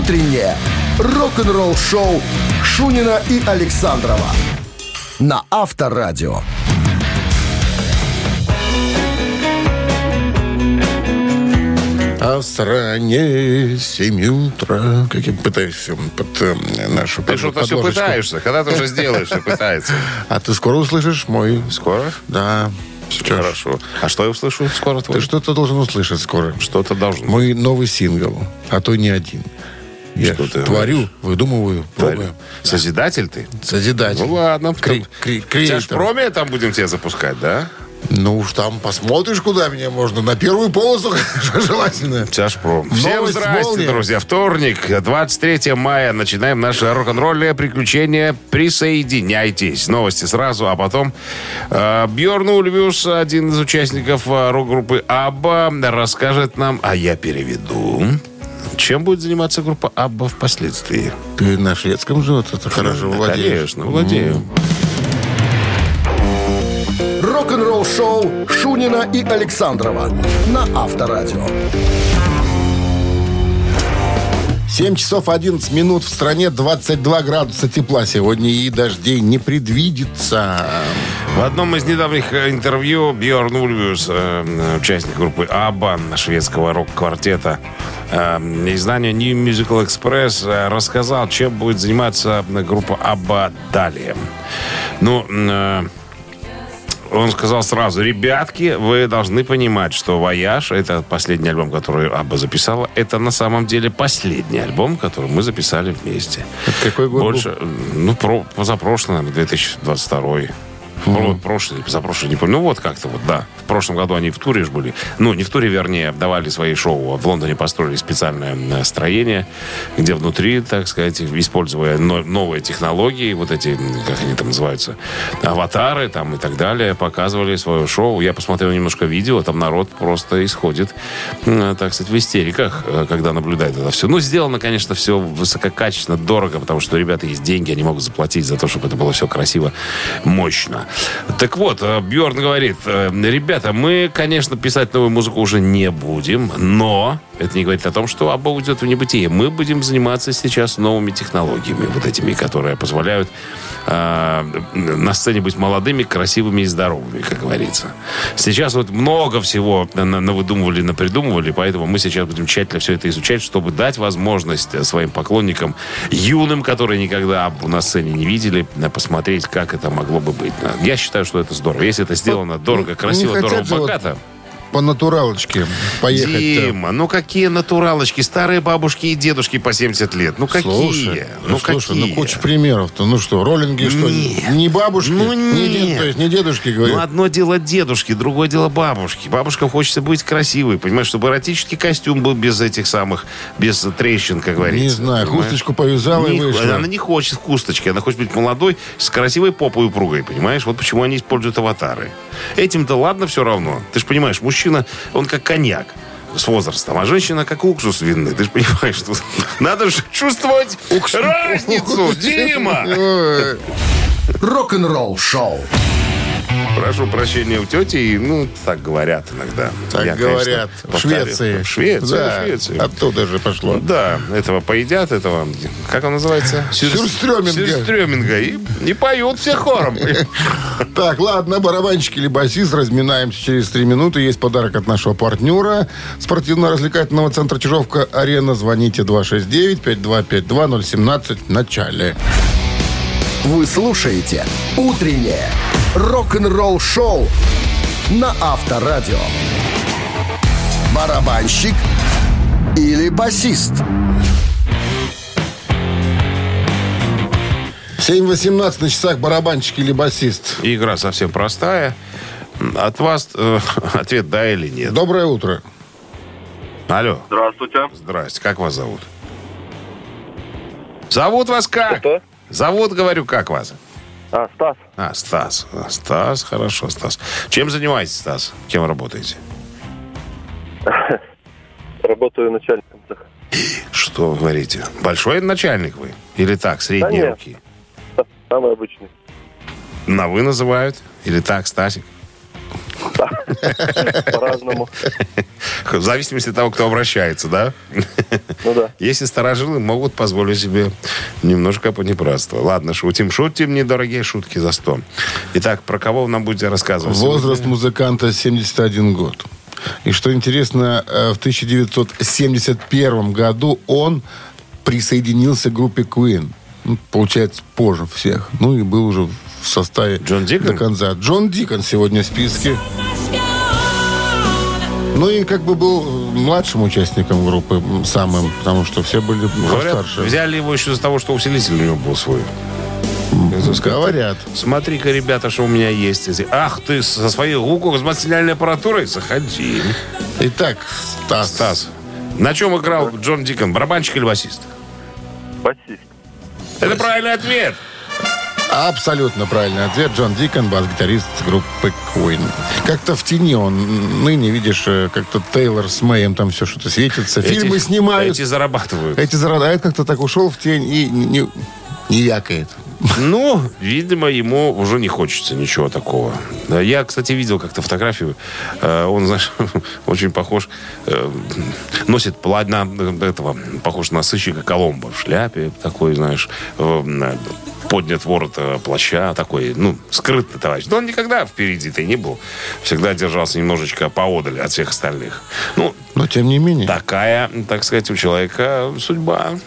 утреннее рок-н-ролл-шоу Шунина и Александрова на Авторадио. А в стране семь утра. Как я пытаюсь все под э, нашу Ты что-то все пытаешься. Когда ты уже сделаешь, что пытается. А ты скоро услышишь мой... Скоро? Да. Сейчас. Хорошо. А что я услышу скоро твой? Ты что-то должен услышать скоро. Что-то должен. Мой новый сингл, а то не один. Я Что ты творю, выдумываю, пробую. Созидатель ты? Созидатель. Ну ладно. Кре- В креатор. Тяжпроме там будем тебя запускать, да? Ну уж там посмотришь, куда меня можно. На первую полосу желательно. Тяжпром. Всем здрасте, «Молния». друзья. Вторник, 23 мая. Начинаем наше рок-н-ролльное приключение. Присоединяйтесь. Новости сразу, а потом э, Бьорн Ульвиус, один из участников э, рок-группы Абба, расскажет нам, а я переведу, чем будет заниматься группа Абба впоследствии. Ты на шведском же вот это хорошо Да, владеешь? Конечно, владею. Рок-н-ролл-шоу Шунина и Александрова на Авторадио. 7 часов 11 минут в стране, 22 градуса тепла сегодня и дождей не предвидится. В одном из недавних э, интервью Бьорн Ульвиус, э, участник группы Абба, шведского рок-квартета, э, изданию New Musical Express, рассказал, чем будет заниматься группа ABBA далее. Ну, он сказал сразу, ребятки, вы должны понимать, что «Voyage» — это последний альбом, который ABBA записала. Это на самом деле последний альбом, который мы записали вместе. Это какой год Больше, ну, про, позапрошлый, наверное, 2022 Про- Прошлый, позапрошлый, не помню. Ну, вот как-то вот, да. В прошлом году они в туре ж были. Ну, не в туре, вернее, давали свои шоу. В Лондоне построили специальное строение, где внутри, так сказать, используя но- новые технологии, вот эти, как они там называются, аватары там и так далее, показывали свое шоу. Я посмотрел немножко видео, там народ просто исходит, так сказать, в истериках, э, когда наблюдает это все. Ну, сделано, конечно, все высококачественно, дорого, потому что у ребят есть деньги, они могут заплатить за то, чтобы это было все красиво, мощно. Так вот, Бьорн говорит, э, ребята, мы, конечно, писать новую музыку уже не будем, но это не говорит о том, что Абба уйдет в небытие. Мы будем заниматься сейчас новыми технологиями, вот этими, которые позволяют э, на сцене быть молодыми, красивыми и здоровыми, как говорится. Сейчас вот много всего на- на- навыдумывали, напридумывали, поэтому мы сейчас будем тщательно все это изучать, чтобы дать возможность э, своим поклонникам, юным, которые никогда на сцене не видели, э, посмотреть, как это могло бы быть. Я считаю, что это здорово. Если это сделано дорого, красиво, дорого, же вот богато. По натуралочке поехать Дима, ну какие натуралочки? Старые бабушки и дедушки по 70 лет. Ну какие? Слушай, ну слушай, какие? ну куча примеров-то. Ну что, роллинги что, Нет. не бабушки? Ну Не дед- нет. то есть не дедушки, говорят? Ну, одно дело дедушки, другое дело бабушки. Бабушкам хочется быть красивой, понимаешь, чтобы эротический костюм был без этих самых, без трещин, как говорится. не знаю, понимаешь? хусточку повязала и Не- вышла. Она не хочет кусточки, она хочет быть молодой, с красивой попой и упругой, понимаешь? Вот почему они используют аватары. Этим-то ладно все равно. Ты же понимаешь, мужчина, он как коньяк с возрастом, а женщина как уксус винный. Ты же понимаешь, что надо же чувствовать разницу, Дима! Ой, Рок-н-ролл-шоу. Прошу прощения у тети, и, ну, так говорят иногда. Так Я, конечно, говорят. В повторю. Швеции. В Швеции, Да, в Швеции. оттуда же пошло. Да, этого поедят, этого, как он называется? Сюр- Сюрстрёминга. Сюрстрёминга. И не поют все хором. Так, ладно, барабанщик или басист, разминаемся через три минуты. Есть подарок от нашего партнера спортивно-развлекательного центра Чижовка-Арена. Звоните 269-5252-017 в начале. Вы слушаете «Утреннее рок-н-ролл-шоу» на Авторадио. Барабанщик или басист? 7.18 на часах барабанщик или басист. Игра совсем простая. От вас э, ответ да или нет. Доброе утро. Алло. Здравствуйте. Здрасте. Как вас зовут? Зовут вас как? Кто? Зовут, говорю, как вас? А, Стас. А, Стас. А, Стас, хорошо, Стас. Чем занимаетесь, Стас? Кем работаете? Работаю начальником цеха. Что вы говорите? Большой начальник вы? Или так, средние нет. руки? Самый обычный. На вы называют? Или так, Стасик? По-разному. В зависимости от того, кто обращается, да? Ну да. Если старожилы могут позволить себе немножко понепратства. Ладно, шутим, шутим, недорогие шутки за 100. Итак, про кого вы нам будете рассказывать? Возраст музыканта 71 год. И что интересно, э, в 1971 году он присоединился к группе Queen. Ну, Получается, позже всех. Ну и был уже в составе Джон Дикон? до конца. Джон Дикон сегодня в списке. Ну и как бы был младшим участником группы, самым, потому что все были Говорят, старше. взяли его еще из-за того, что усилитель у него был свой. Говорят. Смотри-ка, ребята, что у меня есть. Ах, ты со своей гукоразматывательной аппаратурой? Заходи. Итак, Стас. Стас, на чем играл Джон Дикон? Барабанщик или басист? Басист. Это правильный ответ. Абсолютно правильный ответ. Джон Дикон, бас-гитарист группы Queen. Как-то в тени он ныне, видишь, э, как-то Тейлор с Мэем там все что-то светится. Фильмы Эти- снимают. Эти зарабатывают. Эти зародают как-то так ушел в тень и не, не вякает. Ну, видимо, ему уже не хочется ничего такого. Я, кстати, видел как-то фотографию. Э, Он, знаешь, очень похож. э, Носит платье этого, похож на сыщика Коломбо в шляпе такой, знаешь, на- поднят ворот э, плаща такой, ну, скрытный товарищ. Но он никогда впереди-то не был. Всегда держался немножечко поодаль от всех остальных. Ну, Но тем не менее. такая, так сказать, у человека судьба.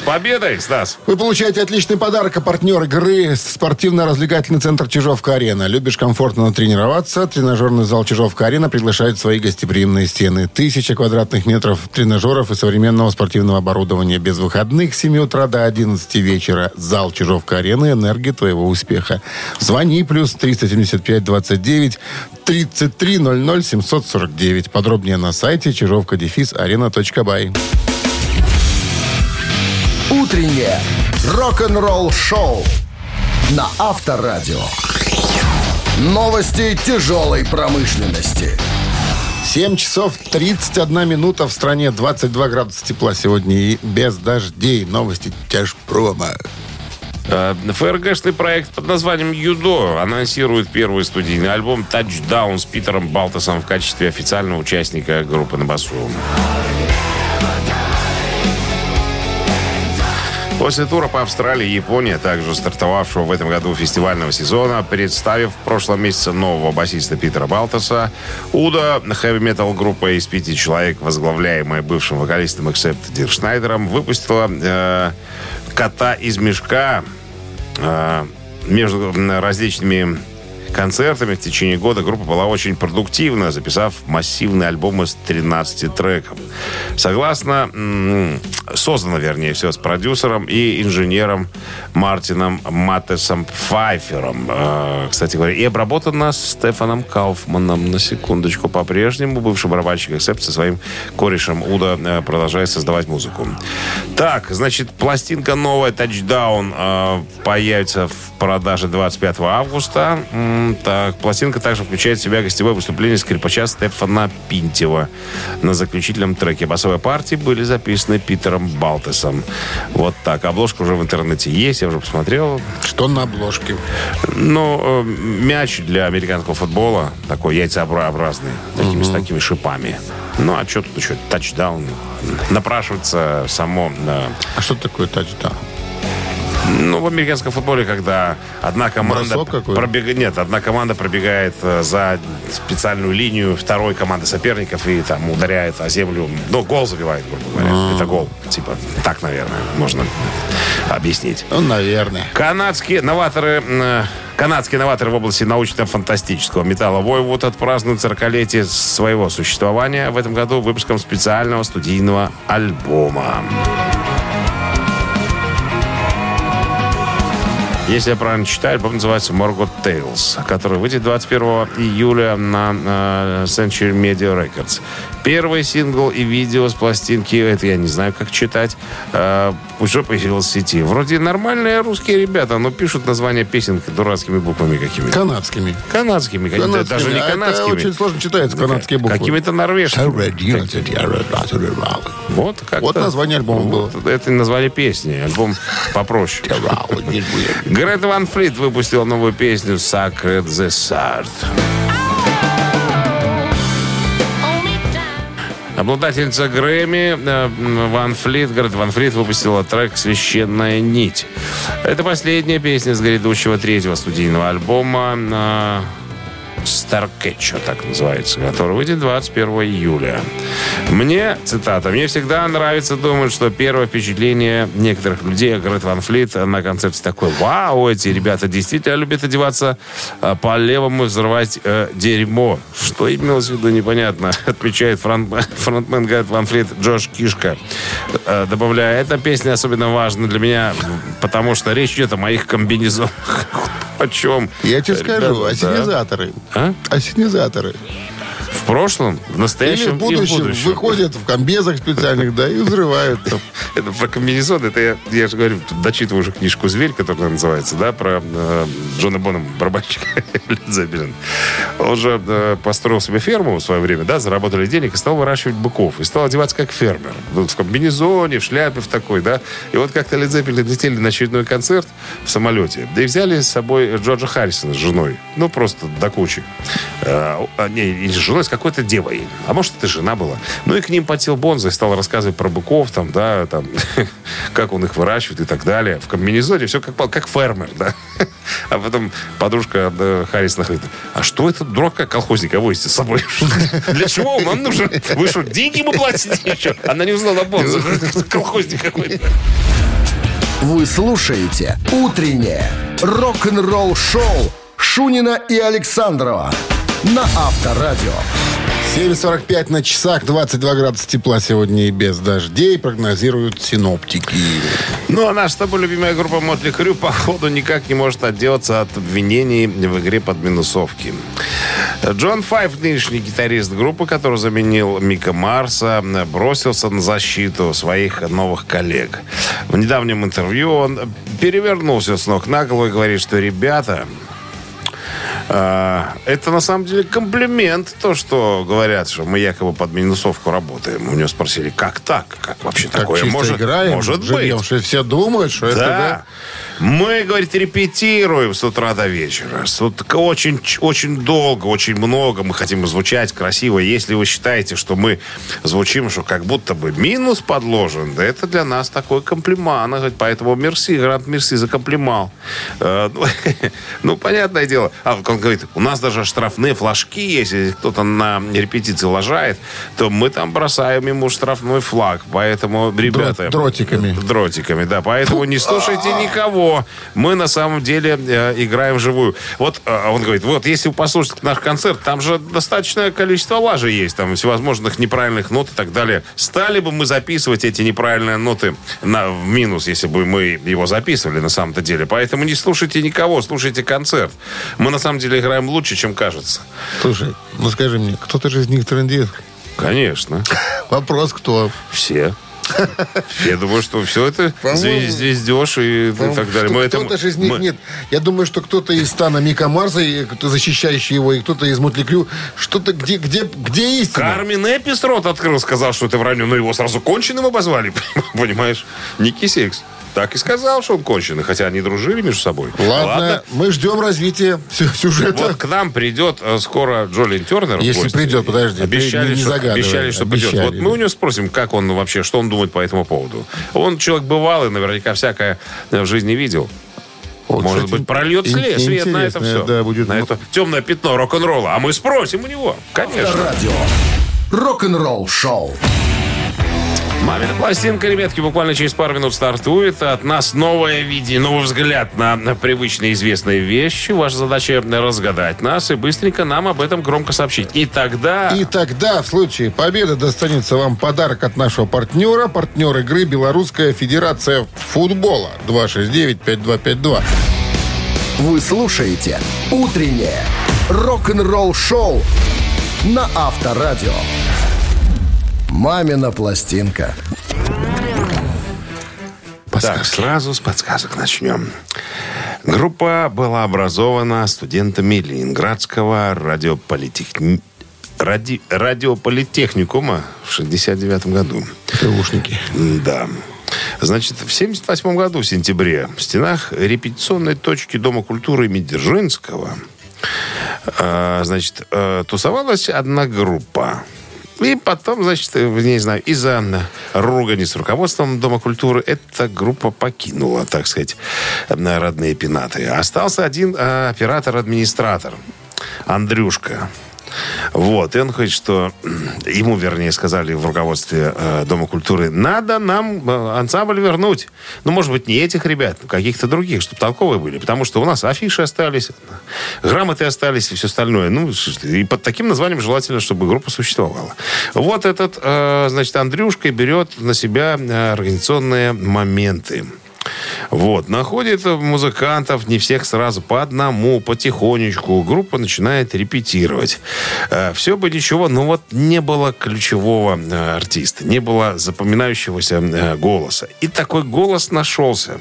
С победой, Стас! Вы получаете отличный подарок, а партнер игры спортивно-развлекательный центр Чижовка-Арена. Любишь комфортно тренироваться? Тренажерный зал Чижовка-Арена приглашает свои гостеприимные стены. Тысяча квадратных метров тренажеров и современного спортивного оборудования. Без выходных с 7 утра до 11 вечера. Зал Чижовка-Арены. Энергия твоего успеха. Звони плюс 375 29 33 00 749. Подробнее на сайте чижовка-арена.бай. Утреннее рок-н-ролл-шоу на Авторадио. Новости тяжелой промышленности. 7 часов 31 минута в стране, 22 градуса тепла сегодня и без дождей. Новости тяжпрома. Э, ФРГшный проект под названием «Юдо» анонсирует первый студийный альбом «Тачдаун» с Питером Балтасом в качестве официального участника группы на басу. После тура по Австралии и Японии, а также стартовавшего в этом году фестивального сезона, представив в прошлом месяце нового басиста Питера Балтаса, Уда, хэви-метал группа из пяти человек, возглавляемая бывшим вокалистом Эксепт Диршнайдером, выпустила э, «Кота из мешка», э, между различными концертами в течение года группа была очень продуктивна, записав массивный альбом из 13 треков. Согласно, создано, вернее, все с продюсером и инженером Мартином Маттесом Пфайфером. Э, Кстати говоря, и обработано Стефаном Кауфманом. На секундочку, по-прежнему бывший барабанщик Эксепт со своим корешем Уда э, продолжает создавать музыку. Так, значит, пластинка новая «Тачдаун» э, появится в продаже 25 августа. Так, пластинка также включает в себя гостевое выступление скрипача Стефана Пинтева. На заключительном треке басовой партии были записаны Питером Балтесом. Вот так. Обложка уже в интернете есть, я уже посмотрел. Что на обложке? Ну, э, мяч для американского футбола такой яйцеобразный, такими, с такими шипами. Ну, а что тут еще? Тачдаун. Напрашивается само... э, А что такое тачдаун? Ну, в американском футболе, когда одна команда пробегает, нет, одна команда пробегает э, за специальную линию второй команды соперников и там ударяет о землю, ну, гол забивает, грубо говоря. А. Это гол, типа, так, наверное, можно объяснить. Ну, наверное. Канадские новаторы... э, Канадские новаторы в области научно-фантастического металла Войвуд отпразднуют 40-летие своего существования в этом году выпуском специального студийного альбома. Если я правильно читаю, альбом называется Morgoth Tales, который выйдет 21 июля на э, Century Media Records. Первый сингл и видео с пластинки, это я не знаю, как читать, э, уже появилось в сети. Вроде нормальные русские ребята, но пишут название песен дурацкими буквами какими-то. Канадскими. Канадскими, Канадскими. даже не А это канадскими. очень сложно читается, канадские буквы. Какими-то норвежскими. Вот, как Вот название альбома было. Это название песни. Альбом попроще. Грет Ван Флит выпустил новую песню «Sacred the Sard». Обладательница Грэмми э, Ван Флит, говорит, Ван Флит выпустила трек «Священная нить». Это последняя песня с грядущего третьего студийного альбома Starcatcher, так называется, который выйдет 21 июля. Мне, цитата, «Мне всегда нравится думать, что первое впечатление некоторых людей, говорит Ван Флит, на концерте такое, вау, эти ребята действительно любят одеваться а, по-левому взрывать э, дерьмо». Что имелось в виду, непонятно, отмечает фронт, фронтмен, говорит Ван Флит, Джош Кишка, э, добавляя, эта песня особенно важна для меня, потому что речь идет о моих комбинезонах. О чем? Я тебе скажу, Ребята, да. ассенизаторы. А? Ассенизаторы. В прошлом, в Или настоящем в будущем, и в будущем. выходят в комбезах специальных, да, и взрывают. там. Это про комбинезон, это я, я же говорю, дочитываю уже книжку «Зверь», которая называется, да, про э, Джона Бона, барабанщика Лед Зеппелин. Он же э, построил себе ферму в свое время, да, заработали денег и стал выращивать быков. И стал одеваться как фермер. Вот в комбинезоне, в шляпе в такой, да. И вот как-то Лед Зеппелин летели на очередной концерт в самолете. Да и взяли с собой Джорджа Харрисона с женой. Ну, просто до кучи. Э, а, не, не с женой, с какой-то девой. А может, это жена была. Ну, и к ним подсел Бонза и стал рассказывать про быков, там, да, там, как он их выращивает и так далее. В комбинезоне все как, как фермер, да. А потом подружка да, Харрисона говорит, а что этот дурака колхозника возите с собой? Для чего он нам нужен? Вы что, деньги ему платите еще? Она не узнала Бонза. Колхозник какой-то. Вы слушаете «Утреннее рок-н-ролл-шоу» Шунина и Александрова на Авторадио. 7.45 на часах, 22 градуса тепла сегодня и без дождей, прогнозируют синоптики. Ну, а наша с тобой любимая группа Мотли Крю, походу, никак не может отделаться от обвинений в игре под минусовки. Джон Файв, нынешний гитарист группы, который заменил Мика Марса, бросился на защиту своих новых коллег. В недавнем интервью он перевернулся с ног на голову и говорит, что ребята, а, это на самом деле комплимент, то, что говорят, что мы якобы под минусовку работаем. У него спросили, как так? Как вообще Как такое может, играем, может живем, быть? что все думают, что это... Да. да, Мы, говорит, репетируем с утра до вечера. С Очень, очень долго, очень много. Мы хотим звучать красиво. Если вы считаете, что мы звучим, что как будто бы минус подложен, да это для нас такой комплимент. Она говорит, поэтому мерси, Грант Мерси за комплимент. Э, ну, Ну, понятное дело. А говорит, у нас даже штрафные флажки есть. Если кто-то на репетиции лажает, то мы там бросаем ему штрафной флаг. Поэтому, ребята... дротиками. Дротиками, да. Поэтому не слушайте никого. Мы на самом деле э, играем вживую. Вот э, он говорит, вот если вы послушаете наш концерт, там же достаточное количество лажи есть, там всевозможных неправильных нот и так далее. Стали бы мы записывать эти неправильные ноты на, в минус, если бы мы его записывали на самом-то деле. Поэтому не слушайте никого, слушайте концерт. Мы на самом деле играем лучше, чем кажется. Слушай, ну скажи мне, кто-то же из них трендит? Конечно. Вопрос, кто? Все. Я думаю, что все это звездеж и так далее. Мы Кто-то же из них нет. Я думаю, что кто-то из стана Мика Марса, защищающий его, и кто-то из Мотли Крю. Что-то где, где, где истина? Кармин Эпис рот открыл, сказал, что это вранье, но его сразу конченым обозвали, понимаешь? Ники Секс. Так и сказал, что он конченый, хотя они дружили между собой. Ладно, мы ждем развития сю- сюжета. Вот к нам придет э, скоро Джолин Тернер. Если гости. придет, подожди, Обещали, не- не что, обещали, что придет. Обещали, Вот мы у него спросим, как он вообще, что он думает по этому поводу. Он человек бывалый, наверняка всякое в жизни видел. Вот, Может кстати, быть, прольет ин- свет, на это все. Да, будет. на это темное пятно рок-н-ролла. А мы спросим у него. Конечно. Радио. Рок-н-ролл-шоу. Мамина пластинка, ребятки, буквально через пару минут стартует. От нас новое видение, новый взгляд на, на привычные известные вещи. Ваша задача разгадать нас и быстренько нам об этом громко сообщить. И тогда... И тогда, в случае победы, достанется вам подарок от нашего партнера. Партнер игры Белорусская Федерация футбола. 269-5252. Вы слушаете «Утреннее рок-н-ролл-шоу» на Авторадио. «Мамина пластинка». Так, сразу с подсказок начнем. Группа была образована студентами Ленинградского радиополитех- ради- радиополитехникума в 69 году. ТУшники. Да. Значит, в 78 году, в сентябре, в стенах репетиционной точки Дома культуры имени Дзержинского, э, значит, э, тусовалась одна группа. И потом, значит, э, не знаю, из-за ругани с руководством Дома культуры эта группа покинула, так сказать, э, родные пенаты. Остался один э, оператор-администратор, Андрюшка. Вот, и он говорит, что ему, вернее, сказали в руководстве э, Дома культуры, надо нам э, ансамбль вернуть. Ну, может быть, не этих ребят, а каких-то других, чтобы толковые были. Потому что у нас афиши остались, грамоты остались и все остальное. Ну, и под таким названием желательно, чтобы группа существовала. Вот этот, э, значит, Андрюшка берет на себя э, организационные моменты. Вот, находит музыкантов, не всех сразу, по одному, потихонечку. Группа начинает репетировать. Э, Все бы ничего, но вот не было ключевого э, артиста, не было запоминающегося э, голоса. И такой голос нашелся.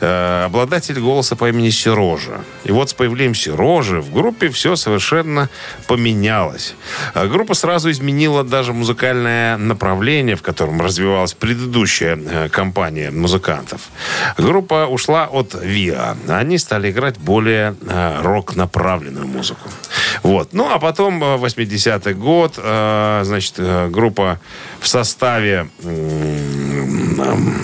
Э, Обладатель голоса по имени Серожа. И вот с появлением Серожи в группе все совершенно поменялось. Э, Группа сразу изменила даже музыкальное направление, в котором развивалась предыдущая э, компания музыкантов. Группа ушла от ВИА. Они стали играть более рок-направленную музыку. Вот. Ну, а потом, э, 80-й год, значит, группа в составе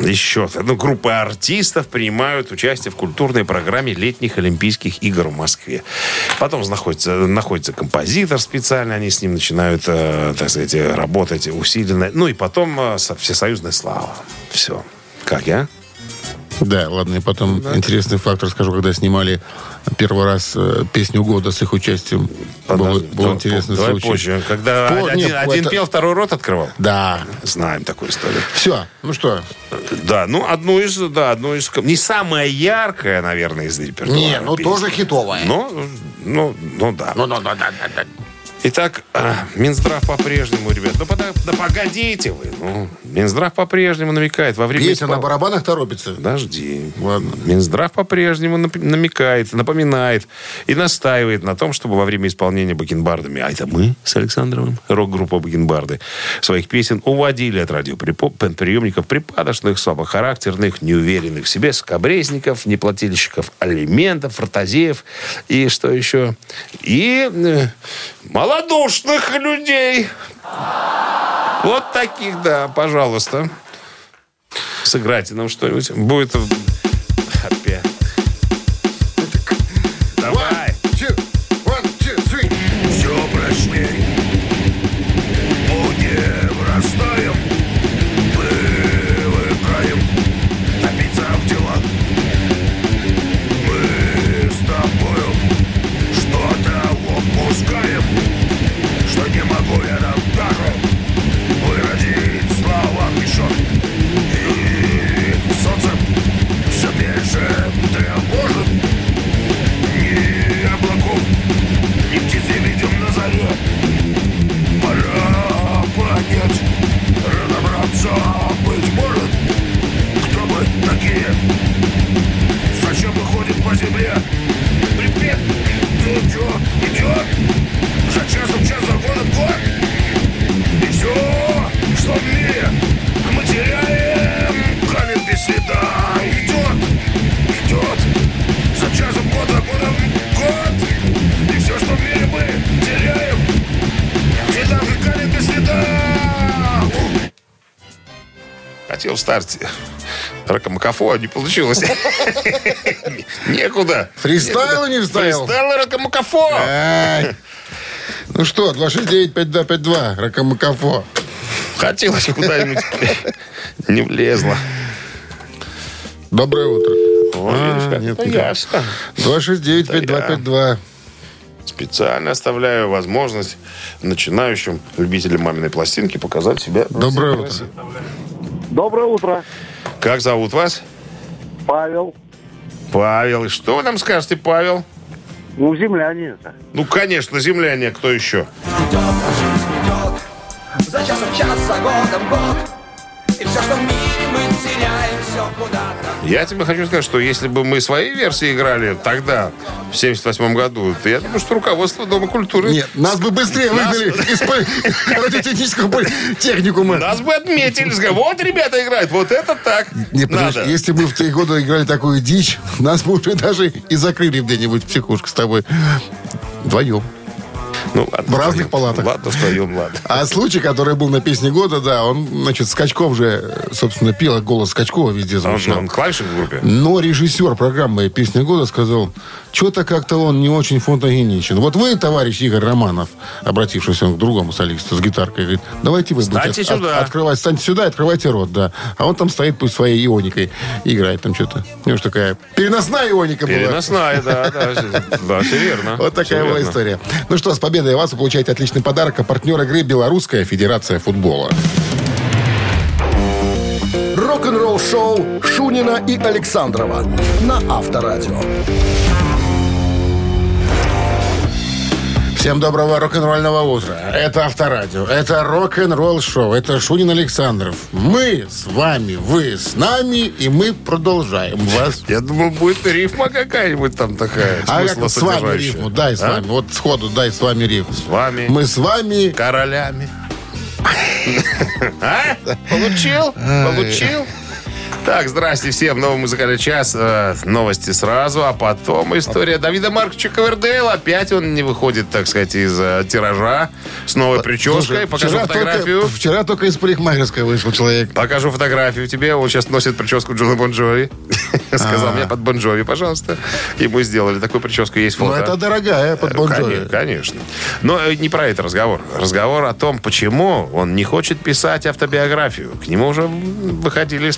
еще, ну, группы артистов принимают участие в культурной программе летних Олимпийских игр в Москве. Потом находится, находится композитор специально, они с ним начинают, э, так сказать, работать усиленно. Ну, и потом э, со- всесоюзная слава. Все. Как я? Да, ладно, и потом интересный факт расскажу, когда снимали первый раз э, песню года с их участием. Был, был Давай- интересный давай случай. позже. Когда По- один, нет, один это- пел, второй рот открывал. Да. Знаем такую историю. Все, ну что? Да, ну одну из, да, одну из, не самая яркая, наверное, из репертуара. Не, ну песен. тоже хитовая. Но, ну, ну да. Ну, ну, ну, да, да, да. Итак, а, Минздрав по-прежнему, ребят. Ну, пода- да погодите вы. Ну, Минздрав по-прежнему намекает во время... Песня испол- на барабанах торопится. Подожди. Ладно. Минздрав по-прежнему намекает, напоминает и настаивает на том, чтобы во время исполнения бакенбардами, а это мы с Александровым, рок-группа бакенбарды, своих песен уводили от радиоприемников припадочных, слабохарактерных, неуверенных в себе скобрезников, неплательщиков алиментов, фортазеев и что еще? И э, малодушных людей. Вот таких, да, пожалуйста. Сыграйте нам что-нибудь. Будет опять. Хотел в старте ракомакафо, а не получилось. Некуда. Фристайл не вставил? Фристайл ракомакафо. Ну что, 269-5252, Ракамакафо. Хотелось куда-нибудь. Не влезло. Доброе утро. А, нет. ясно. 269-5252. Специально оставляю возможность начинающим любителям маминой пластинки показать себя. Доброе утро. Доброе утро. Как зовут вас? Павел. Павел. И что вы нам скажете, Павел? Ну, земляне это. Ну, конечно, земляне, кто еще? За часом час, за годом год И все, что в мире мы теряем, все куда-то Я тебе хочу сказать, что если бы мы свои версии играли тогда, в 78 году, то я думаю, что руководство Дома культуры... Нет, нас бы быстрее Нас- выгнали из радиотехнического техникума. Нас бы отметили, вот ребята играют, вот это так Не, надо. если мы в те годы играли такую дичь, нас бы уже даже и закрыли где-нибудь в психушку с тобой. Вдвоем. Ну, В разных вдвоем. палатах. Ладно, вдвоем, ладно. А случай, который был на песне года, да, он, значит, Скачков же, собственно, пел, голос Скачкова везде Он, звучал. он клавишник в группе? Но режиссер программы «Песня года» сказал, что-то как-то он не очень фотогеничен. Вот вы, товарищ Игорь Романов, обратившийся он к другому солисту с гитаркой, говорит, давайте вы Встаньте будете от- сюда. открывать, станьте сюда, открывайте рот, да. А он там стоит пусть своей ионикой и играет там что-то. У него же такая переносная ионика была. Переносная, да, да, да, все верно. Вот такая была история. Ну что, с победой вас вы получаете отличный подарок. А партнер игры Белорусская Федерация футбола. Рок-н-ролл шоу Шунина и Александрова на Авторадио. Всем доброго рок-н-ролльного утра. Это Авторадио. Это рок-н-ролл шоу. Это Шунин Александров. Мы с вами, вы с нами, и мы продолжаем вас. Я думал, будет рифма какая-нибудь там такая. А как с вами рифму? Дай с А? вами. Вот сходу дай с вами рифму. С вами. Мы с вами... Королями. А? Получил? Получил? Так, здрасте всем. Новый музыкальный час. Э, новости сразу, а потом история Давида Марковича Ковердейла. Опять он не выходит, так сказать, из э, тиража с новой прической. Слушай, Покажу вчера фотографию. Только, вчера только из парикмахерской вышел человек. Покажу фотографию тебе. Он сейчас носит прическу Джона Бон Джови. Сказал мне под Бон Джови, пожалуйста. Ему сделали такую прическу. Есть Ну, фото. это дорогая под Э, Бон коне- Джови. Конечно. Но э, не про это разговор. Разговор о том, почему он не хочет писать автобиографию. К нему уже выходили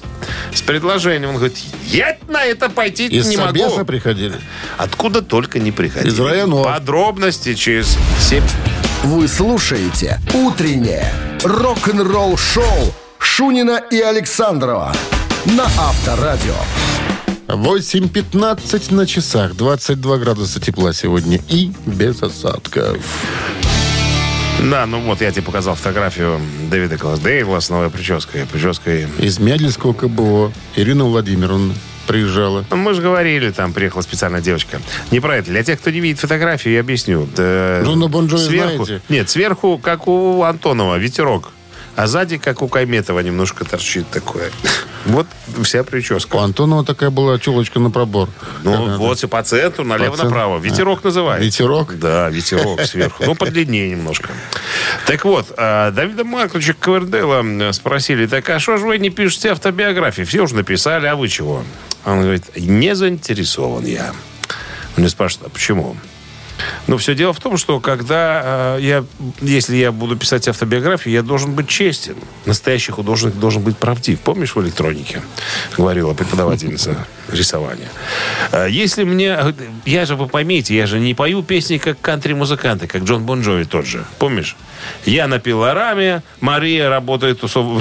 с, предложением. Он говорит, я на это пойти Из не Собеса могу. приходили. Откуда только не приходили. Из районов. Подробности через 7... Вы слушаете «Утреннее рок-н-ролл-шоу» Шунина и Александрова на Авторадио. 8.15 на часах, 22 градуса тепла сегодня и без осадков. Да, ну вот я тебе показал фотографию Дэвида Классдейла с новой прической. Прической Из Мядлинского КБО Ирина Владимировна приезжала. Ну, Мы же говорили, там приехала специальная девочка. Не про это. Для тех, кто не видит фотографию, я объясню. Да, Джона Бон Джови сверху, знаете? Нет, сверху, как у Антонова, ветерок. А сзади, как у Кайметова, немножко торчит такое. Вот вся прическа. У Антонова такая была челочка на пробор. Ну, вот все по центру, налево-направо. Ветерок называется. Ветерок? Да, ветерок сверху. Ну, подлиннее немножко. Так вот, а, Давида Марковича Ковердейла м, спросили, так а что же вы не пишете автобиографии? Все уже написали, а вы чего? Он говорит, не заинтересован я. Он мне спрашивает, а почему? Ну, все дело в том, что когда э, я, если я буду писать автобиографию, я должен быть честен. Настоящий художник должен быть правдив. Помнишь в электронике? Говорила преподавательница рисования. Э, Если мне... Я же, вы поймите, я же не пою песни как кантри-музыканты, как Джон Бон Джови тот же. Помнишь? Я на пилораме, Мария работает у у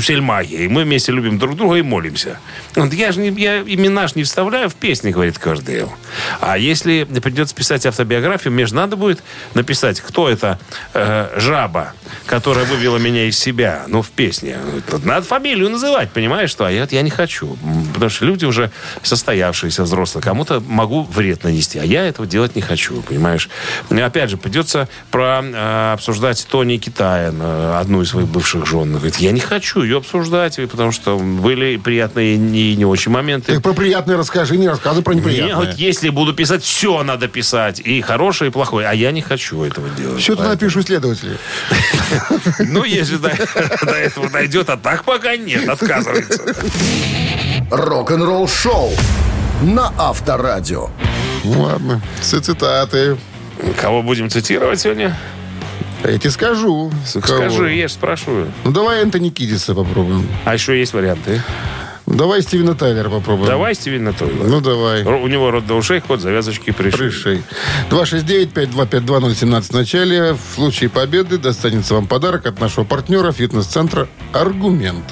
Сельмаги, и мы вместе любим друг друга и молимся. Вот я же не, я имена ж не вставляю в песни, говорит Кордейл. А если придется писать автобиографию, мне же надо будет написать, кто это э, жаба, которая вывела меня из себя, ну, в песне. Надо фамилию называть, понимаешь, что? А я, я не хочу. Потому что люди уже состоявшиеся взрослые. Кому-то могу вред нанести, а я этого делать не хочу, понимаешь? Опять же, придется про, э, обсуждать Тони Китаен, э, одну из своих бывших жен. Говорит, я не хочу ее обсуждать, потому что были приятные и не очень моменты. Ты про приятное расскажи, не рассказывай про Не, неприятное. вот если буду писать, все надо писать. И хорошее, и плохое. А я не хочу этого делать. Все туда Поэтому- пишут исследователи. Ну, если до, до этого дойдет, а так пока нет, отказывается. Рок-н-ролл-шоу на Авторадио. Ну, ладно, все цитаты. Кого будем цитировать сегодня? Я тебе скажу. кого. Скажи, я же спрашиваю. Ну, давай Энтони Кидиса попробуем. А еще есть варианты. Давай Стивена Тайлера попробуем. Давай Стивен Натойла. Ну, давай. У него рот до ушей, ход, завязочки пришли. Пришей. 269-5252-017 в начале. В случае победы достанется вам подарок от нашего партнера фитнес-центра «Аргумент».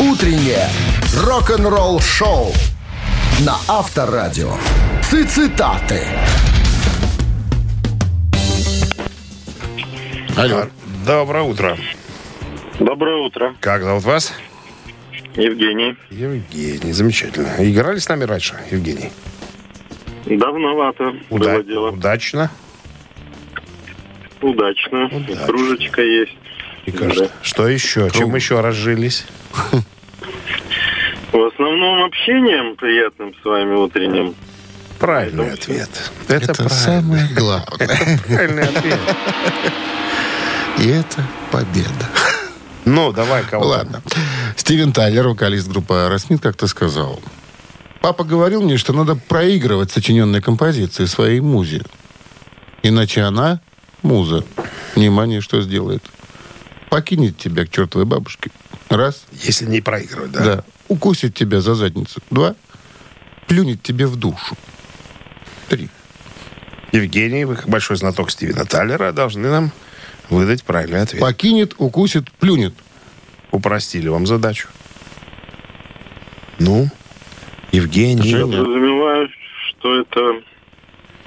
Утреннее рок-н-ролл-шоу на Авторадио. Цитаты. Алло. Доброе утро. Доброе утро, Как зовут вас? Евгений. Евгений. Замечательно. Играли с нами раньше, Евгений? Давновато Уда- было дело. Удачно. Удачно. Удачно. Кружечка есть. И кажется, Что еще? Чем еще разжились? В основном общением приятным с вами утренним. правильный ответ. Это, Это самое главное. правильный ответ. И это победа. Ну, давай кого Ладно. Стивен Тайлер, вокалист группы Aerosmith, как-то сказал. Папа говорил мне, что надо проигрывать сочиненные композиции своей музе. Иначе она, муза, внимание, что сделает? Покинет тебя к чертовой бабушке. Раз. Если не проигрывать, да? Да. Укусит тебя за задницу. Два. Плюнет тебе в душу. Три. Евгений, вы как большой знаток Стивена Таллера, должны нам выдать правильный ответ. Покинет, укусит, плюнет. Упростили вам задачу. Ну, Евгений. Я подразумеваю, что это...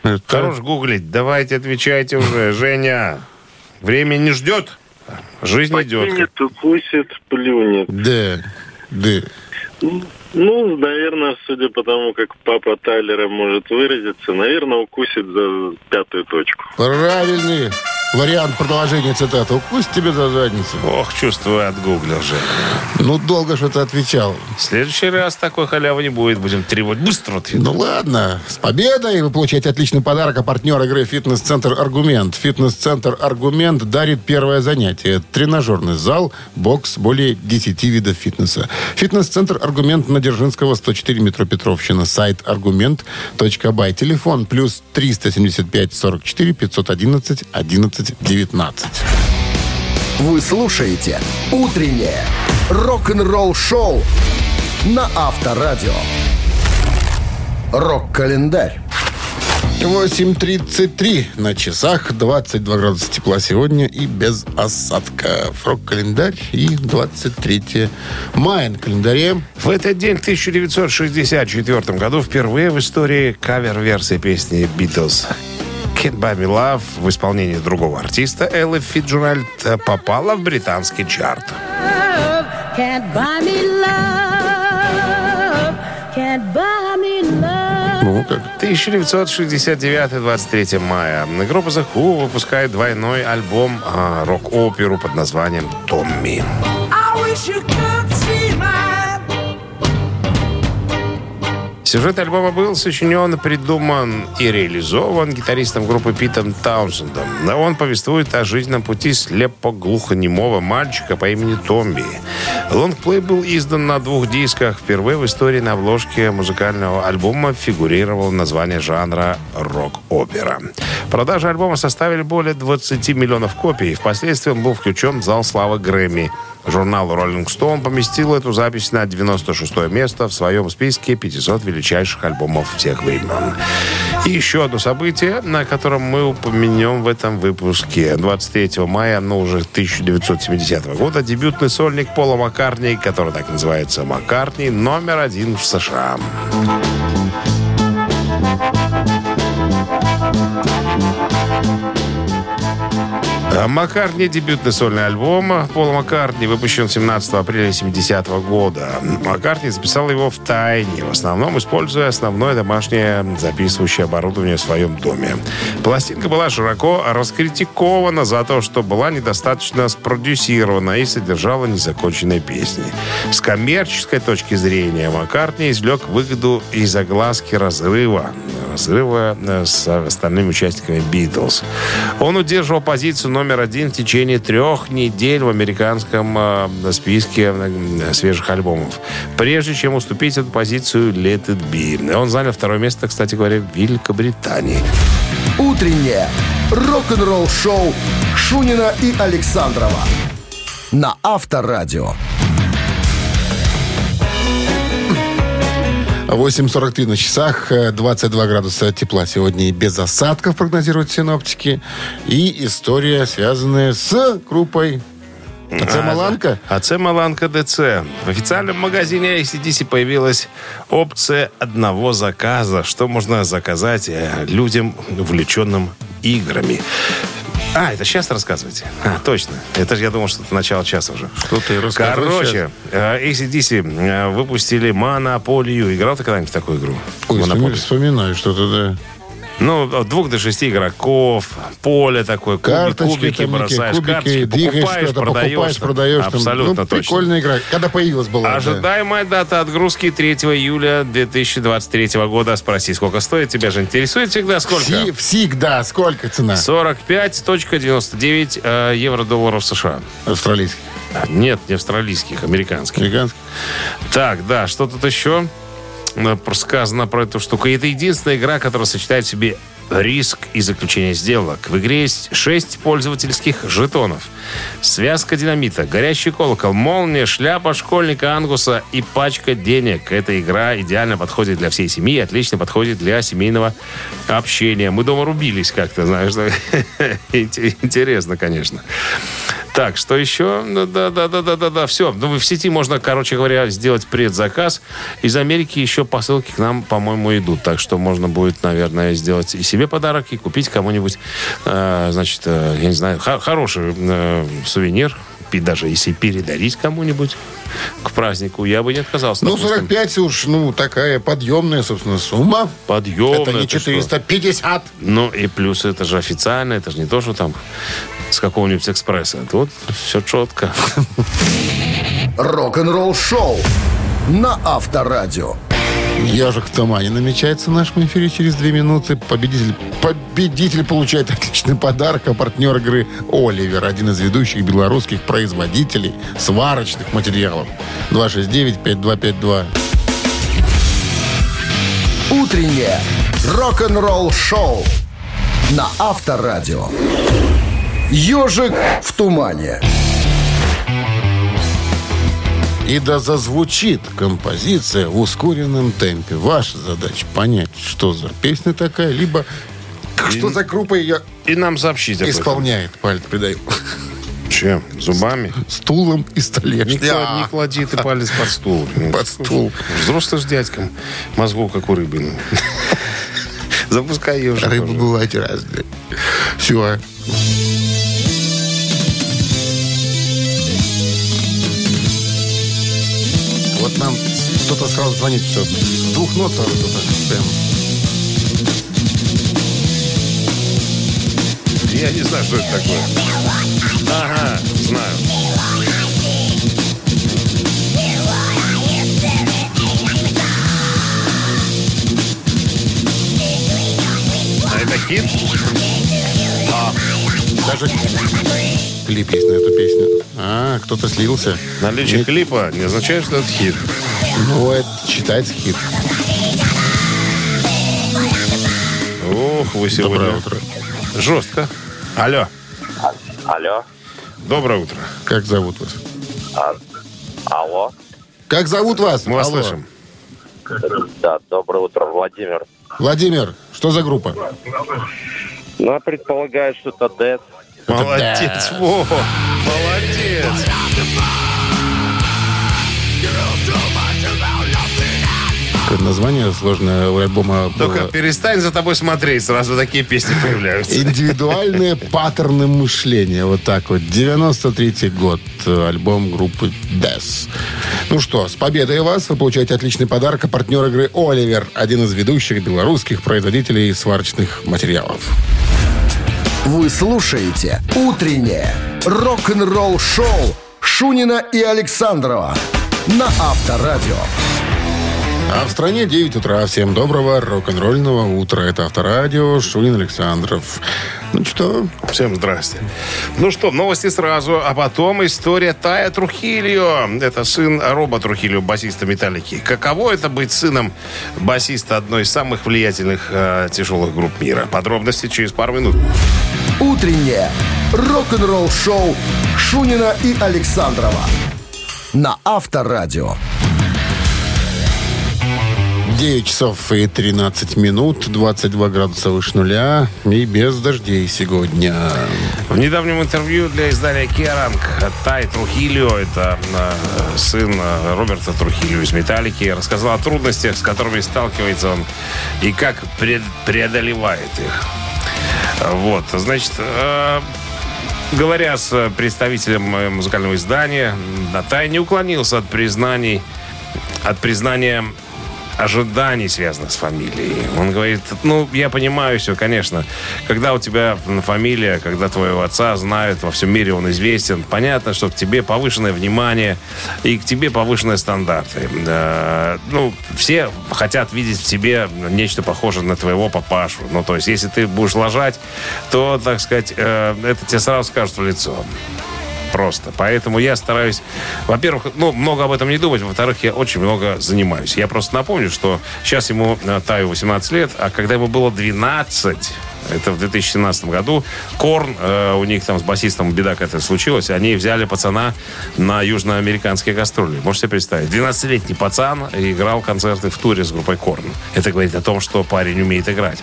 Это- Хорош гуглить. Давайте отвечайте уже. Женя, время не ждет. Жизнь идет. Покинет, укусит, плюнет. Да. Да. Ну, наверное, судя по тому, как папа Тайлера может выразиться, наверное, укусит за пятую точку. Правильный вариант продолжения цитаты. Укусит тебе за задницу. Ох, чувствую, отгуглил же. Ну, долго что ты отвечал. В следующий раз такой халявы не будет. Будем требовать быстро ответ. Ну ладно, с победой вы получаете отличный подарок, а партнер игры «Фитнес-центр Аргумент». «Фитнес-центр Аргумент» дарит первое занятие. Тренажерный зал, бокс, более 10 видов фитнеса. «Фитнес-центр Аргумент» на Дзержинского, 104 метро Петровщина. Сайт аргумент.бай. Телефон плюс 375 44 511 11 19. Вы слушаете «Утреннее рок-н-ролл-шоу» на Авторадио. Рок-календарь. 8.33 на часах, 22 градуса тепла сегодня и без осадка. Рок-календарь и 23 мая на календаре. В этот день, в 1964 году, впервые в истории кавер-версия песни «Битлз» «Can't Buy Me Love» в исполнении другого артиста Эллы Фиджеральд попала в британский чарт. Ну, как? 1969, 23 мая. Группа The Who выпускает двойной альбом а, рок-оперу под названием «Томми». I Сюжет альбома был сочинен, придуман и реализован гитаристом группы Питом Таунсендом. Но Он повествует о жизненном пути слепо-глухонемого мальчика по имени Томби. Лонгплей был издан на двух дисках. Впервые в истории на обложке музыкального альбома фигурировало название жанра рок-опера. Продажи альбома составили более 20 миллионов копий. Впоследствии он был включен в зал славы Грэмми. Журнал Rolling Stone поместил эту запись на 96 место в своем списке 500 величайших альбомов всех времен. И еще одно событие, на котором мы упомянем в этом выпуске. 23 мая, но уже 1970 года, дебютный сольник Пола Маккартни, который так называется Маккартни, номер один в США. Маккартни, дебютный сольный альбом Пола Маккартни, выпущен 17 апреля 70 года. Маккартни записал его в тайне, в основном используя основное домашнее записывающее оборудование в своем доме. Пластинка была широко раскритикована за то, что была недостаточно спродюсирована и содержала незаконченные песни. С коммерческой точки зрения Маккартни извлек выгоду из огласки разрыва разрыва э, с остальными участниками Битлз. Он удерживал позицию номер один в течение трех недель в американском э, списке э, свежих альбомов. Прежде чем уступить эту позицию Let It Be. Он занял второе место, кстати говоря, в Великобритании. Утреннее рок-н-ролл-шоу Шунина и Александрова на Авторадио. 8.43 на часах, э, 22 градуса тепла сегодня и без осадков прогнозируют синоптики. И история, связанная с группой АЦ Маланка. АЦ Маланка ДЦ. В официальном магазине ACDC появилась опция одного заказа, что можно заказать э, людям, увлеченным играми. А, это сейчас рассказываете? А, точно. Это же я думал, что это начало часа уже. Что ты рассказываешь Короче, э, ACDC э, выпустили Монополию. Играл ты когда-нибудь в такую игру? Ой, Монополию. вспоминаю что-то, да. Ну, от двух до шести игроков, поле такое, куби- Карточки, кубики там, бросаешь, кубики, карточки покупаешь, что-то, продаешь. покупаешь, продаешь. там. Абсолютно ну, точно. прикольная игра. Когда появилась была. да. Ожидаемая дата отгрузки 3 июля 2023 года. Спроси, сколько стоит? Тебя же интересует всегда сколько? Всегда. Сколько цена? 45.99 э, евро-долларов США. Австралийский. Нет, не австралийских, американских. Американский. Так, да, что тут еще сказано про эту штуку? Это единственная игра, которая сочетает в себе риск и заключение сделок. В игре есть 6 пользовательских жетонов. Связка динамита, горящий колокол, молния, шляпа школьника Ангуса и пачка денег. Эта игра идеально подходит для всей семьи, отлично подходит для семейного общения. Мы дома рубились как-то, знаешь. Интересно, конечно. Так, что еще? Ну, Да, да, да, да, да, да, все. Ну, в сети можно, короче говоря, сделать предзаказ. Из Америки еще посылки к нам, по-моему, идут. Так что можно будет, наверное, сделать и себе подарок, и купить кому-нибудь, э, значит, э, я не знаю, хо- хороший э, сувенир. И даже если передарить кому-нибудь к празднику, я бы не отказался. Ну, допустим. 45 уж, ну, такая подъемная, собственно, сумма. Подъемный. Это не ты что? 450. Ну, и плюс это же официально, это же не то, что там с какого-нибудь экспресса. Тут все четко. Рок-н-ролл шоу на Авторадио. Ежик в тумане намечается в нашем эфире через две минуты. Победитель, победитель получает отличный подарок, а партнер игры «Оливер», один из ведущих белорусских производителей сварочных материалов. 269-5252. Утреннее рок-н-ролл шоу на Авторадио. Ежик в тумане. И да зазвучит композиция в ускоренном темпе. Ваша задача понять, что за песня такая, либо что за группа ее И нам сообщить исполняет. Палец придаю. Чем? Зубами? Стулом и Не, столешницей. кла- не клади ты палец под стул. Под стул. Взрослый ж дядькам. Мозгов, как у рыбы. ну. Запускай ее уже. Рыбы бывают разные. Все. Вот нам кто-то сразу звонит, все. С двух нот сразу кто-то. Прям. Я не знаю, что это такое. Ага, знаю. А это хит? Даже клип есть на эту песню. А, кто-то слился. Наличие Нет. клипа не означает, что это хит. Ну, это считается хит. Ох, вы сегодня... Доброе утро. Жестко. Алло. Алло. Доброе утро. Как зовут вас? А, алло. Как зовут вас? Мы вас Алло. слышим. Да, доброе утро, Владимир. Владимир, что за группа? Ну, я предполагаю, что это Дэд. Молодец, во! Молодец! Какое название сложное у альбома Только было. перестань за тобой смотреть, сразу такие песни появляются. Индивидуальные паттерны мышления. Вот так вот. 93-й год. Альбом группы Death. Ну что, с победой вас. Вы получаете отличный подарок. А партнер игры «Оливер». Один из ведущих белорусских производителей сварочных материалов. Вы слушаете «Утреннее рок-н-ролл шоу» Шунина и Александрова на Авторадио. А в стране 9 утра. Всем доброго рок-н-ролльного утра. Это Авторадио. Шунин Александров. Ну что, Всем здрасте. Ну что, новости сразу, а потом история Тая Трухильо. Это сын Роба Трухильо, басиста Металлики. Каково это быть сыном басиста одной из самых влиятельных э, тяжелых групп мира? Подробности через пару минут. Утреннее рок-н-ролл шоу Шунина и Александрова на Авторадио. 9 часов и 13 минут, 22 градуса выше нуля и без дождей сегодня. В недавнем интервью для издания Керанг Тай Трухильо, это э, сын э, Роберта Трухильо из Металлики, рассказал о трудностях, с которыми сталкивается он и как пре- преодолевает их. Вот, значит, э, говоря с представителем музыкального издания, Тай не уклонился от признаний, от признания ожиданий, связанных с фамилией. Он говорит, ну, я понимаю все, конечно. Когда у тебя фамилия, когда твоего отца знают, во всем мире он известен, понятно, что к тебе повышенное внимание и к тебе повышенные стандарты. Да, ну, все хотят видеть в тебе нечто похожее на твоего папашу. Ну, то есть, если ты будешь лажать, то, так сказать, э, это тебе сразу скажут в лицо просто. Поэтому я стараюсь, во-первых, ну, много об этом не думать, во-вторых, я очень много занимаюсь. Я просто напомню, что сейчас ему э, Таю 18 лет, а когда ему было 12, это в 2017 году. Корн, э, у них там с басистом беда какая-то случилась. Они взяли пацана на южноамериканские гастроли. Можете себе представить? 12-летний пацан играл концерты в туре с группой Корн. Это говорит о том, что парень умеет играть.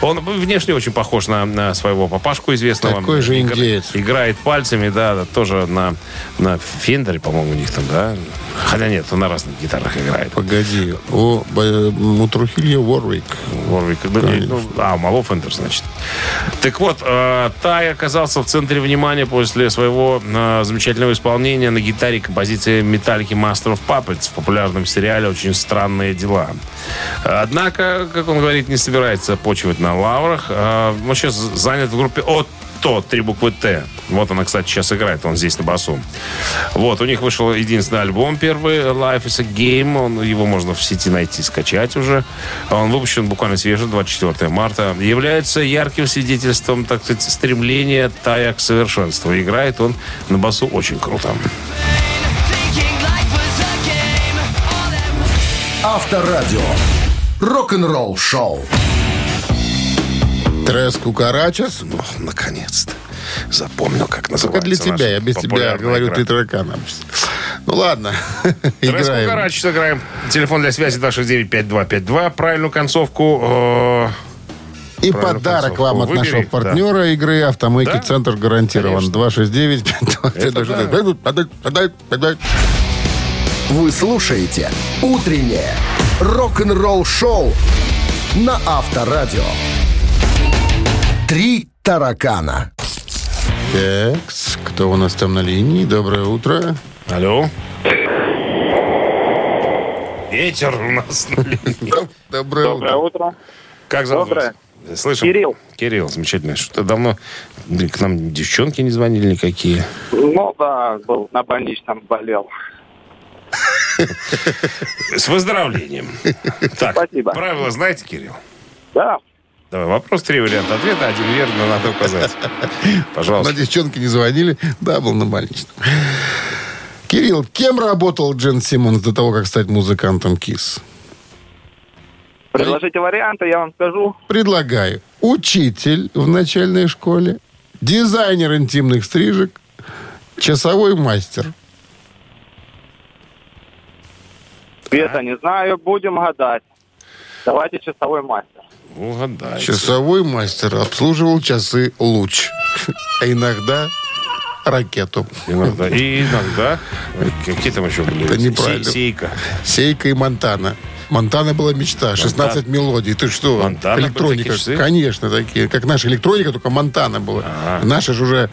Он внешне очень похож на, на своего папашку известного. Такой же индеец. Играет пальцами, да, да, тоже на, на Фендере, по-моему, у них там, да. Хотя нет, он на разных гитарах играет. Погоди. У, э, у Трухилья Уорвик. Warwick. Ну, ну, а, Мало Фендер, значит. Так вот, э, Тай оказался в центре внимания после своего э, замечательного исполнения на гитаре композиции Металлики Master of Puppets в популярном сериале «Очень странные дела». Однако, как он говорит, не собирается почивать на лаврах. Э, Он сейчас занят в группе «Отто», три буквы «Т». Вот она, кстати, сейчас играет, он здесь на басу. Вот, у них вышел единственный альбом первый, Life is a Game. Он, его можно в сети найти, скачать уже. Он выпущен буквально свежий, 24 марта. Является ярким свидетельством, так сказать, стремления Тая к совершенству. Играет он на басу очень круто. Авторадио. Рок-н-ролл шоу. Трес Кукарачес. Ох, наконец-то. Запомнил, как Только называется. для тебя. Я без тебя говорю, игра. ты тараканом. Ну ладно. Трес Играем. Кукарачес играем. Телефон для связи 269-5252. Правильную концовку э, И Правильно, подарок вам от выбери, нашего да. партнера игры «Автомойки Да? Центр» гарантирован. Конечно. 269 Вы слушаете «Утреннее рок-н-ролл-шоу» на Авторадио. Три таракана. Так, кто у нас там на линии? Доброе утро. Алло. Ветер у нас на линии. Доброе, утро. утро. Как зовут Доброе. вас? Слышим? Кирилл. Кирилл, замечательно. Что-то давно к нам девчонки не звонили никакие. Ну да, был на больничном, болел. С выздоровлением. Так, Спасибо. правила знаете, Кирилл? Да, Давай, вопрос, три варианта ответа. Один верно, надо указать. На Пожалуйста. девчонки не звонили. Да, был на больничном. Кирилл, кем работал Джен Симмонс до того, как стать музыкантом КИС? предложите варианты, я вам скажу. Предлагаю. Учитель в начальной школе, дизайнер интимных стрижек, часовой мастер. Цвета не знаю, будем гадать. Давайте часовой мастер. Угадайте. Часовой мастер обслуживал часы луч. А иногда ракету. Иногда. И иногда. Какие там еще были? Это неправильно. Се- Сейка. Сейка и Монтана. Монтана была мечта. 16 мелодий. Ты что? Монтана Электроника. такие? Конечно, такие. Как наша электроника, только Монтана была. Ага. Наши же уже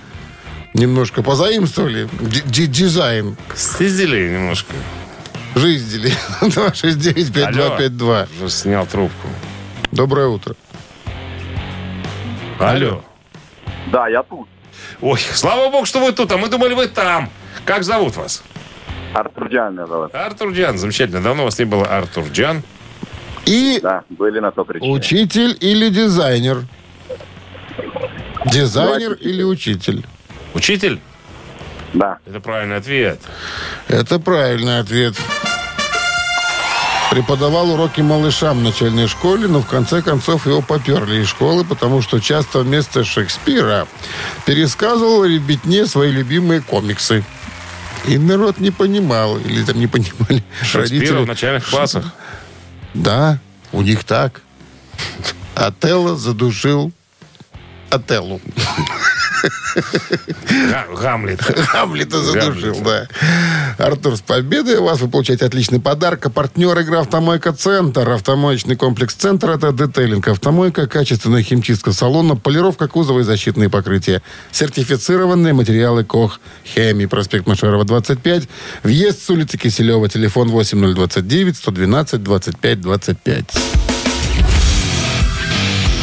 немножко позаимствовали. Ди- Дизайн. Стыдили немножко. Жизнь 269-5252. Уже снял трубку. Доброе утро. Алло. Да, я тут. Ой, слава богу, что вы тут, а мы думали, вы там. Как зовут вас? Артур Джан меня зовут. Артур Джан. Замечательно. Давно у вас не было Артур Джан. И Да, были на то причине. учитель или дизайнер? Дизайнер или учитель? Учитель? Да. Это правильный ответ. Это правильный ответ. Преподавал уроки малышам в начальной школе, но в конце концов его поперли из школы, потому что часто вместо Шекспира пересказывал ребятне свои любимые комиксы. И народ не понимал, или там не понимали Шекспира родители. в начальных классах. Да, у них так. Отелло задушил Отеллу. Га- Гамлет. Гамлета задушил, да. Артур, с победой вас. Вы получаете отличный подарок. А партнер игры «Автомойка Центр». Автомоечный комплекс «Центр» — это детейлинг автомойка, качественная химчистка салона, полировка кузова и защитные покрытия. Сертифицированные материалы КОХ «Хеми». Проспект Машерова, 25. Въезд с улицы Киселева. Телефон 8029 112 25 25.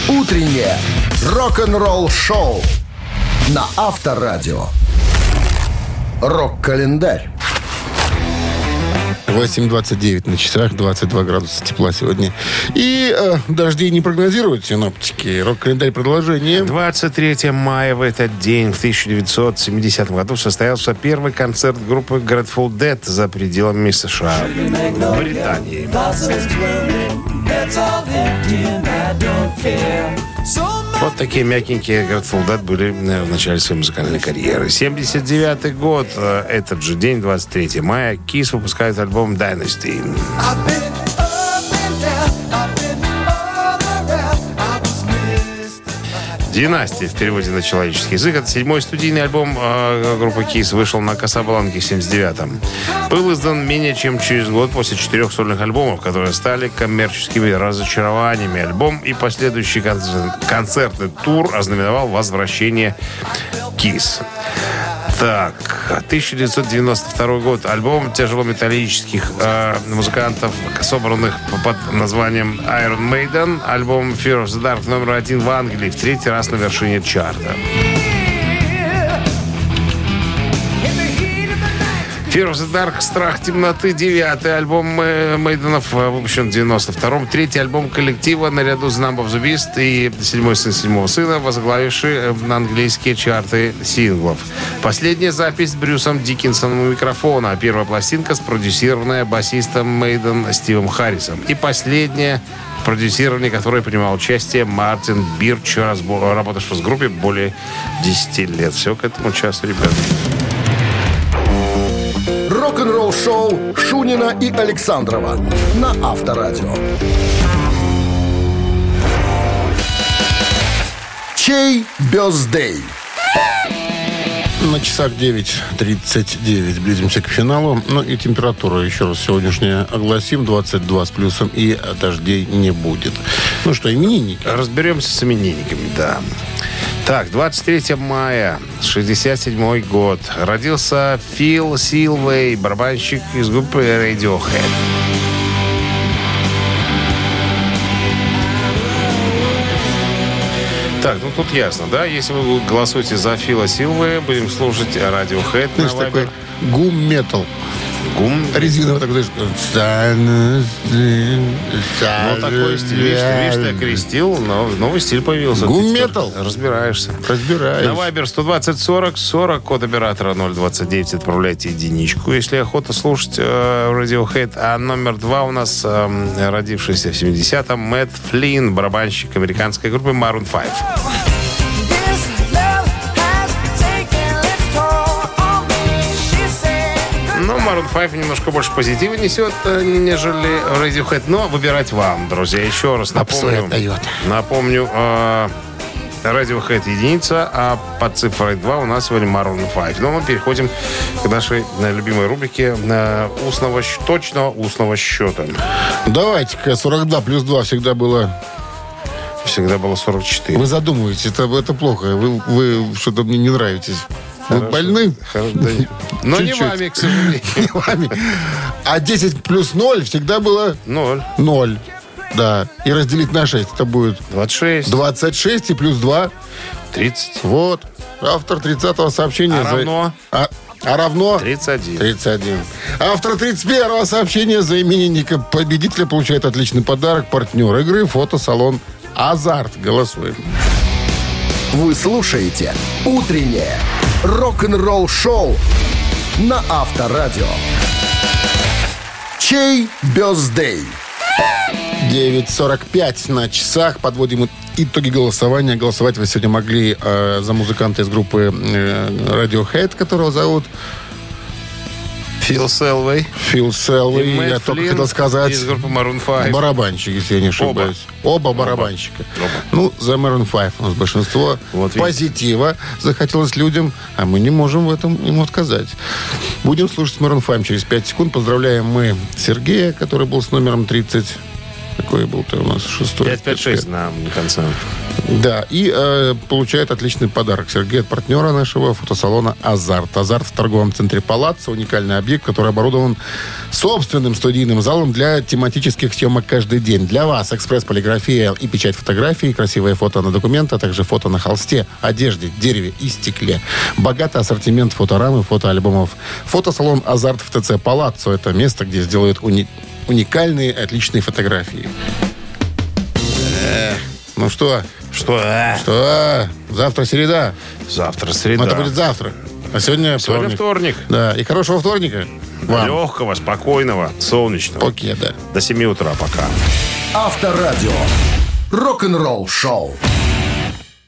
Утреннее рок-н-ролл-шоу на Авторадио. Рок-календарь. 8.29 на часах, 22 градуса тепла сегодня. И э, дождей не прогнозируют синоптики. Рок-календарь продолжение. 23 мая в этот день, в 1970 году, состоялся первый концерт группы Grateful Dead за пределами США. Британии. Вот такие мягенькие Grateful Dead были э, в начале своей музыкальной карьеры. 79 год, э, этот же день, 23 мая, Kiss выпускает альбом Dynasty. Династия в переводе на человеческий язык. Это седьмой студийный альбом э, группы Kiss вышел на Касабланке в 79-м. Был издан менее чем через год после четырех сольных альбомов, которые стали коммерческими разочарованиями. Альбом и последующий концерт, концертный тур ознаменовал возвращение Kiss. Так, 1992 год. Альбом тяжелометаллических э, музыкантов, собранных под названием Iron Maiden. Альбом Fear of the Dark номер один в Англии. В третий раз на вершине чарта. Fear of the Dark, Страх темноты, девятый альбом э, Мейденов, э, выпущен в 92-м. Третий альбом коллектива наряду с Numb of the Beast и седьмой сын седьмого сына, возглавивший э, на английские чарты синглов. Последняя запись с Брюсом Диккинсоном у микрофона, первая пластинка спродюсированная басистом Мейден Стивом Харрисом. И последняя в продюсировании которой принимал участие Мартин Бирч, работавший в группе более 10 лет. Все к этому часу, ребят. Рок-н-ролл-шоу Шунина и Александрова на Авторадио. Чей бездей? На часах 9.39 близимся к финалу. Ну и температура, еще раз, сегодняшняя огласим. 22 с плюсом и дождей не будет. Ну что, именинники? Разберемся с именинниками, да. Так, 23 мая, 67 год. Родился Фил Силвей, барабанщик из группы Radiohead. Так, ну тут ясно, да? Если вы голосуете за Фила Силвея, будем слушать Radiohead на Знаешь, такой гум-метал. Гум. Резиновый такой, знаешь... Ну, такой стиль. Видишь, ты, видишь, ты окрестил, но новый стиль появился. Гум-метал. Разбираешься. Разбираюсь. На Viber 120 40 40, код оператора 029, отправляйте единичку, если охота слушать э, Radiohead. А номер два у нас э, родившийся в 70-м Мэтт Флинн, барабанщик американской группы Maroon 5. 5 немножко больше позитива несет, э, нежели Radiohead. Но выбирать вам, друзья. Еще раз напомню. Напомню, э, Radiohead единица, а под цифрой 2 у нас сегодня Maroon 5. Но мы переходим к нашей э, любимой рубрике э, устного, щ- точно устного счета. Давайте-ка 42 плюс 2 всегда было... Всегда было 44. Вы задумываетесь, это, это плохо. Вы, вы что-то мне не нравитесь. Вы больны? Хоро- да не- Но не вами, к сожалению. Не вами. А 10 плюс 0 всегда было Ноль. 0. Да. И разделить на 6 это будет 26. 26 и плюс 2. 30. Вот. Автор 30-го сообщения. А за- равно? А, а равно? 31. 31. Автор 31-го сообщения за именинника победителя получает отличный подарок. Партнер игры фотосалон «Азарт». Голосуем. Вы слушаете «Утреннее рок-н-ролл-шоу» на Авторадио. Чей бездей? 9.45 на часах. Подводим итоги голосования. Голосовать вы сегодня могли э, за музыканта из группы э, Radiohead, которого зовут Фил Селвей. Фил Селвей, я только Флинн хотел сказать. из группы Maroon 5. Барабанщик, если я не ошибаюсь. Оба, барабанщика. Оба. Ну, за Maroon 5 у нас большинство Вот позитива захотелось людям, а мы не можем в этом им отказать. Будем слушать Maroon 5 через 5 секунд. Поздравляем мы Сергея, который был с номером 30. Какой был-то у нас? Шестой. 556 на конце. Да, и э, получает отличный подарок. Сергей от партнера нашего фотосалона «Азарт». «Азарт» в торговом центре «Палаццо» – уникальный объект, который оборудован собственным студийным залом для тематических съемок каждый день. Для вас экспресс-полиграфия и печать фотографий, красивые фото на документ, а также фото на холсте, одежде, дереве и стекле. Богатый ассортимент фоторам и фотоальбомов. Фотосалон «Азарт» в ТЦ «Палаццо» – это место, где сделают уни- уникальные, отличные фотографии. Ну что, Что? э, что? Завтра среда. Завтра Ну, среда. Это будет завтра. А сегодня Сегодня вторник. вторник. Да, и хорошего вторника вам. Легкого, спокойного, солнечного. Окей, да. До 7 утра пока. Авторадио. Рок-н-ролл шоу.